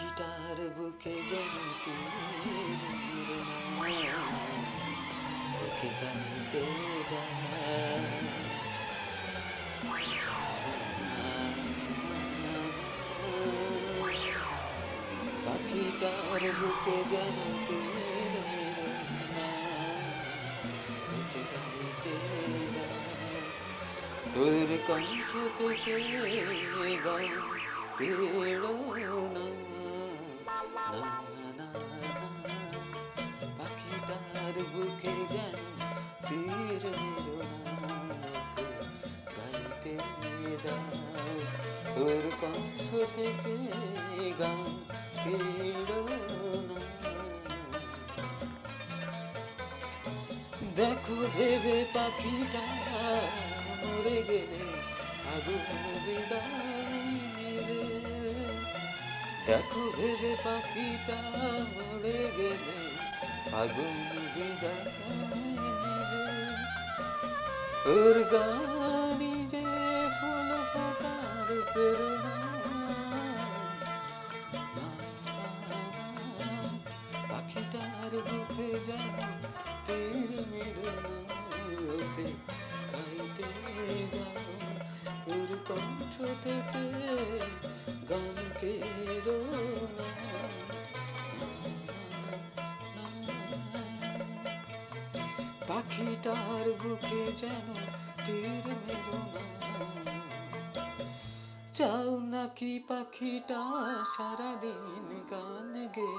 পাখিটার বুকে যেন ওকে গাইতে পাখিটার বুকে যেন ওকে গাইতে তোর কণ্ঠ থেকে গান কেড়ো না, পাখিটার বুকে যেন তীর গাইতে দাও তোর কণ্ঠ থেকে গান দেখো ভেবে পাখিটা মরে গেলে আগুন বিদায় দেখো ভেবে পাখিটা মরে গেলে আগুন বিদায় গানি যে ফুল ফোটার পাখিটার বুকে যেন তীর ওর কণ্ঠ থেকে বুকে যেন তীর মেরো চাও নাকি পাখিটা সারাদিন গান গে,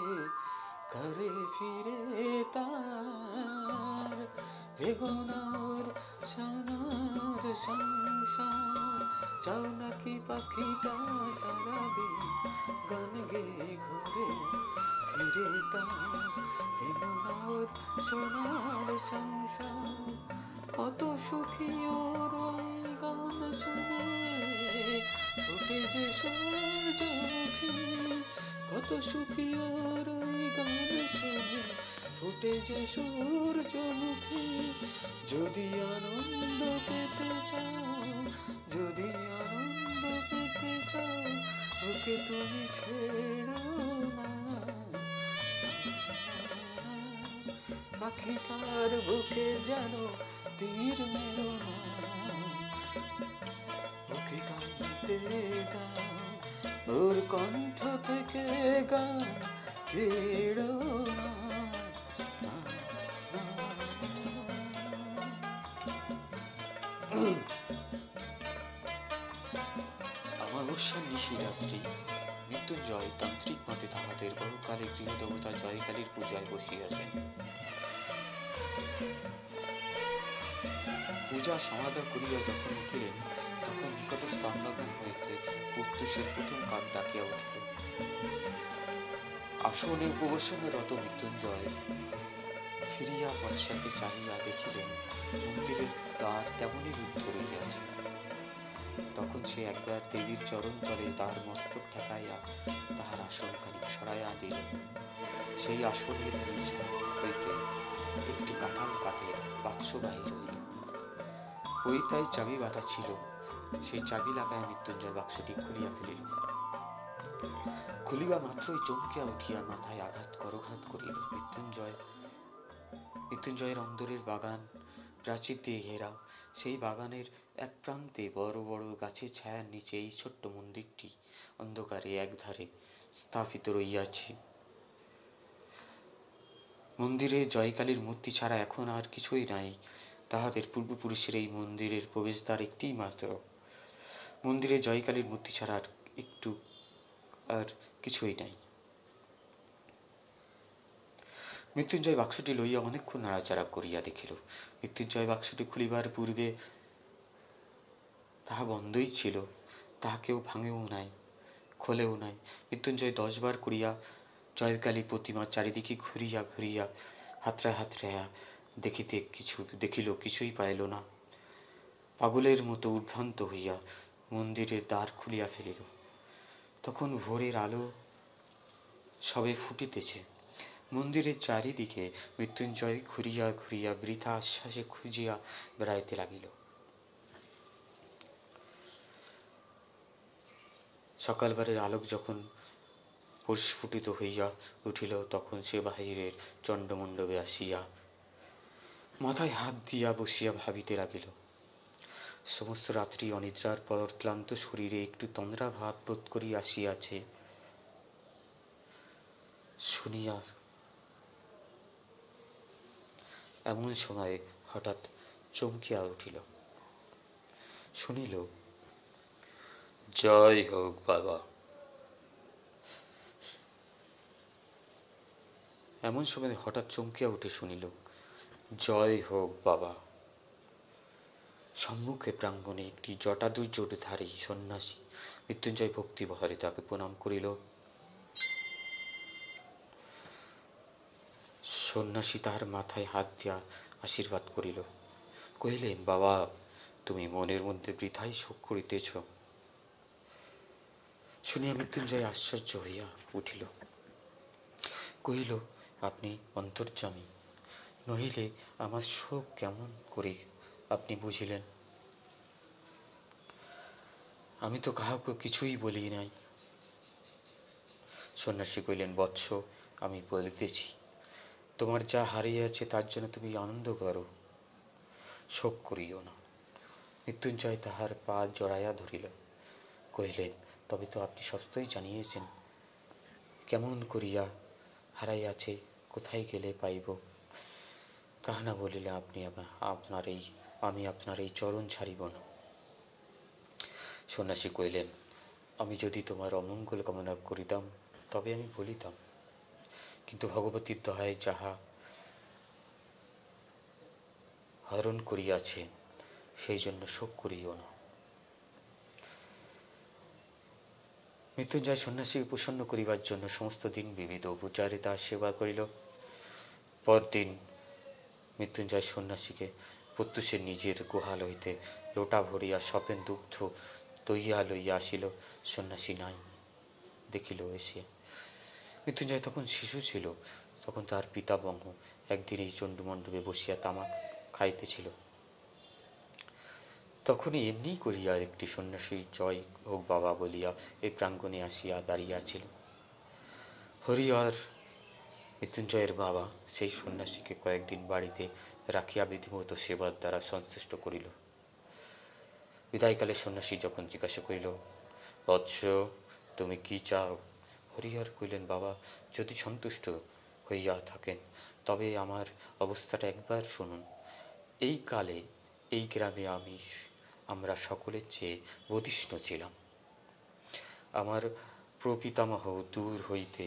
ঘরে ফিরে তার। বেগুনার সানার সংসার। চাও নাকি পাখিটা সারাদিন গান গে, ঘরে ফিরে তার। বেগুনার সোনার সংসার, কত সুখী ওর গান শুনে। যে কত সুখী ওর ওই শুনে। ফুটে যে সূর্যমুখী যদি আনন্দ পেতে চাও, যদি আনন্দ পেতে চাও, ওকে তুমি পাখিটার বুকে যেন তীর মেরো না ওকে গাইতে গাও ওর কণ্ঠ থেকে গান কেড়ো না। অমাবস্যার নিশিরাত্রি মৃত্যুঞ্জয় তান্ত্রিক মতে তাহাদের বহুকালে গৃহদেবতা জয়কালীর পূজায় বসিয়াছেন পূজা সমাধা করিয়া যখন উঠিলেন, তখন নিকটস্থ অন্নদান হইতে প্রত্যুষের প্রথম কাক ডাকিয়া উঠিল। আসনে উপবেশনে রত মৃত্যুঞ্জয়। ফিরিয়া পশ্চাতে চাহিয়া দেখিলেন, মন্দিরের দ্বার তেমনই রুদ্ধ রহিয়াছে। তখন সে একবার দেবীর চরণ তলে তাহার মস্তক ঠেকাইয়া তাহার আসন খানিক সরাইয়া দিল। সেই আসনের হইতে একটি কাঁঠাল কাঠের বাক্স বাহির হইল। পৈতায় চাবি বাঁধা ছিল, সেই চাবি লাগায় মৃত্যুঞ্জয় বাক্সটি খুলিয়া ফেলিল। খুলিবা মাত্রই চমকিয়া উঠিয়া মাথায় আঘাত করঘাত করিল। মৃত্যুঞ্জয়, মৃত্যুঞ্জয়ের অন্দরের বাগান প্রাচীর দিয়ে ঘেরা। সেই বাগানের এক প্রান্তে বড় বড় গাছের ছায়ার নিচে এই ছোট্ট মন্দিরটি অন্ধকারে একধারে স্থাপিত রইয়াছে। মন্দিরে জয়কালীর মূর্তি ছাড়া এখন আর কিছুই নাই। তাহাদের পূর্বপুরুষের এই মন্দিরের প্রবেশদ্বার একটিই মাত্র মন্দিরে জয়কালীর মূর্তি ছাড়া আর একটু আর কিছুই নাই। মৃত্যুঞ্জয় বাক্সটি লইয়া অনেকক্ষণ নাড়াচাড়া করিয়া দেখিল। মৃত্যুঞ্জয় বাক্সটি খুলিবার পূর্বে তাহা বন্ধই ছিল, তাহা কেউ ভাঙেও নাই, খোলেও নাই। মৃত্যুঞ্জয় দশবার করিয়া জয়কালী প্রতিমা চারিদিকে ঘুরিয়া ঘুরিয়া হাতড়ায় হাতড়াইয়া দেখিতে কিছু, দেখিল, কিছুই পাইল না। পাগলের মতো উদ্ভ্রান্ত হইয়া মন্দিরের দ্বার খুলিয়া ফেলিল। তখন ভোরের আলো সবে ফুটিতেছে। মন্দিরের চারিদিকে মৃত্যুঞ্জয় ঘুরিয়া ঘুরিয়া বৃথা আশ্বাসে খুঁজিয়া বেড়াইতে লাগিল। সকালবারের আলোক যখন পরিস্ফুটিত হইয়া উঠিল, তখন সে বাহিরের চন্ডমণ্ডপে আসিয়া মাথায় হাত দিয়া বসিয়া ভাবিতে লাগিল। সমস্ত রাত্রি অনিদ্রার পর ক্লান্ত শরীরে একটু তন্দ্রা ভাব বোধ করিয়া আসিয়াছে। শুনিয়া এমন সময়ে হঠাৎ চমকিয়া উঠিল। শুনিল জয় হোক বাবা। এমন সময় হঠাৎ চমকিয়া উঠে শুনিল, জয় হোক বাবা। সম্মুখে প্রাঙ্গণে একটি জটাদুর্যোটধারী সন্ন্যাসী মৃত্যুঞ্জয় ভক্তি বহারে তাকে প্রণাম করিল। সন্ন্যাসী তাহার মাথায় হাত দিয়া আশীর্বাদ করিল। কহিলেন, বাবা, তুমি মনের মধ্যে বৃথাই শোক করিতেছ। শুনিয়া মৃত্যুঞ্জয় আশ্চর্য হইয়া উঠিল। কহিল, আপনি অন্তর্যামী, নহিলে আমার শোক কেমন করে আপনি বুঝিলেন? আমি তো কাহাকে কিছুই বলি নাই। সন্ন্যাসী কহিলেন, বৎস, আমি বলিতেছি, তোমার যা হারিয়েছে তার জন্য তুমি আনন্দ করো, শোক করিও না। মৃত্যুঞ্জয় তাহার পা জড়াইয়া ধরিল। কহিলেন তবে তো আপনি সত্যই জানিয়েছেন। কেমন করিয়া হারাইয়াছে, কোথায় গেলে পাইব? তাহা না বলিলে আপনি আপনার এই, আমি আপনার এই চরণ ছাড়িব না। সন্ন্যাসী কহিলেন, আমি যদি তোমার অমঙ্গল কামনা করিতাম, তবে আমি বলিতাম। কিন্তু ভগবতীর দহায় যাহা হরণ করিয়াছে সেই জন্য শোক করিও না। মৃত্যুঞ্জয় সন্ন্যাসীকে প্রসন্ন করিবার জন্য সমস্ত দিন বিবিধ উপচারে তার সেবা করিল। পরদিন মৃত্যুঞ্জয় সন্ন্যাসীকে প্রত্যুষের নিজের গুহাল হইতে লোটা ভরিয়া সপেন দুগ্ধ দইয়া লইয়া আসিল। সন্ন্যাসী নাই, দেখিল এসে। মৃত্যুঞ্জয় তখন শিশু ছিল, তখন তার পিতামহ একদিন এই চণ্ডুমণ্ডপে বসিয়া তামাক খাইতেছিল। তখনই এমনি করিয়া একটি সন্ন্যাসী জয় হোক বাবা বলিয়া এই প্রাঙ্গণে আসিয়া দাঁড়িয়াছিল হরিহর মৃত্যুঞ্জয়ের বাবা সেই সন্ন্যাসীকে কয়েকদিন বাড়িতে রাখিয়া বিধিমত সেবার দ্বারা সন্তুষ্ট করিল। বিদায়কালে সন্ন্যাসী যখন জিজ্ঞাসা করিল, বৎস, তুমি কি চাও? হরিহর কইলেন বাবা, যদি সন্তুষ্ট হইয়া থাকেন, তবে আমার অবস্থাটা একবার শুনুন। এই কালে এই গ্রামে আমি আমরা সকলের চেয়ে বধিষ্ণ ছিলাম। আমার প্রপিতামহ দূর হইতে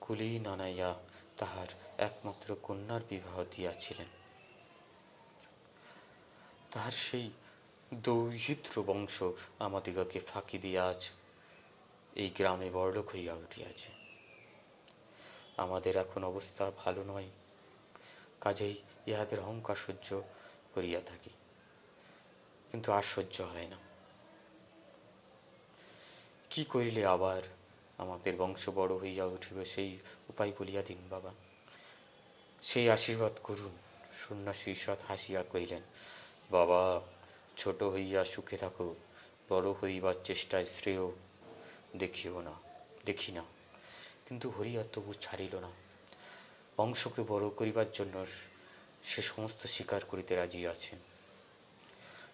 কুলি নানাইয়া তাহার একমাত্র কন্যার বিবাহ দিয়াছিলেন। তাহার সেই দৌহিত্র বংশ আমাদিগকে ফাঁকি দিয়া আজ এই গ্রামে বড়লোক হইয়া উঠিয়াছে। আমাদের এখন অবস্থা ভালো নয়, কাজেই ইহাদের অহংকার সহ্য করিয়া থাকি। কিন্তু আর সহ্য হয় না। কি করিলে আবার আমাদের বংশ বড় হইয়া উঠিবে সেই উপায় বলিয়া দিন বাবা। সেই আশীর্বাদ করুন, সন্ন্যাসী সৎ হাসিয়া কহিলেন, বাবা, ছোট হইয়া সুখে থাকো, বড় হইবার চেষ্টায় শ্রেয়, দেখিও না, দেখি না। কিন্তু হরিহর তবু ছাড়িল না। বংশকে বড় করিবার জন্য সে সমস্ত স্বীকার করিতে রাজি আছে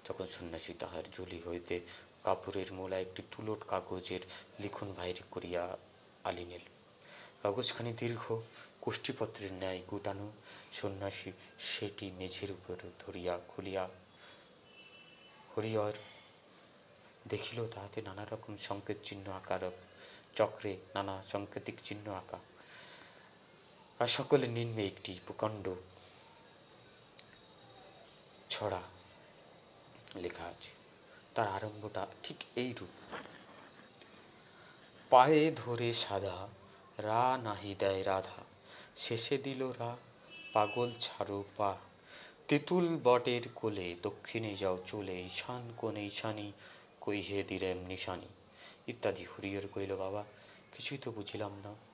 তখন সন্ন্যাসী তাহার ঝুলি হইতে কাপড়ের মোলা একটি তুলট কাগজের লিখন বাহির করিয়া আলিনেল কাগজখানি দীর্ঘ কোষ্ঠীপত্রের ন্যায় গুটানো। সন্ন্যাসী সেটি মেঝের উপর ধরিয়া খুলিয়া, হরিহর দেখিল তাহাতে নানা রকম সংকেত চিহ্ন আকার চক্রে নানা সংকেতিক চিহ্ন আঁকা। আর সকলের নিম্নে একটি প্রকাণ্ড ছড়া লেখা আছে। তার আরম্ভটা ঠিক এই রূপ। পায়ে ধরে সাদা, রা নাহি দেয় রাধা। শেষে দিল রা, পাগল ছাড়ো পা। তেঁতুল বটের কোলে দক্ষিণে যাও চলে, ঈশান কোণে ঈশানী, কইহে দিলেম নিশানি। ইত্যাদি হুরিয়র কইল বাবা, কিছুই তো বুঝিলাম না।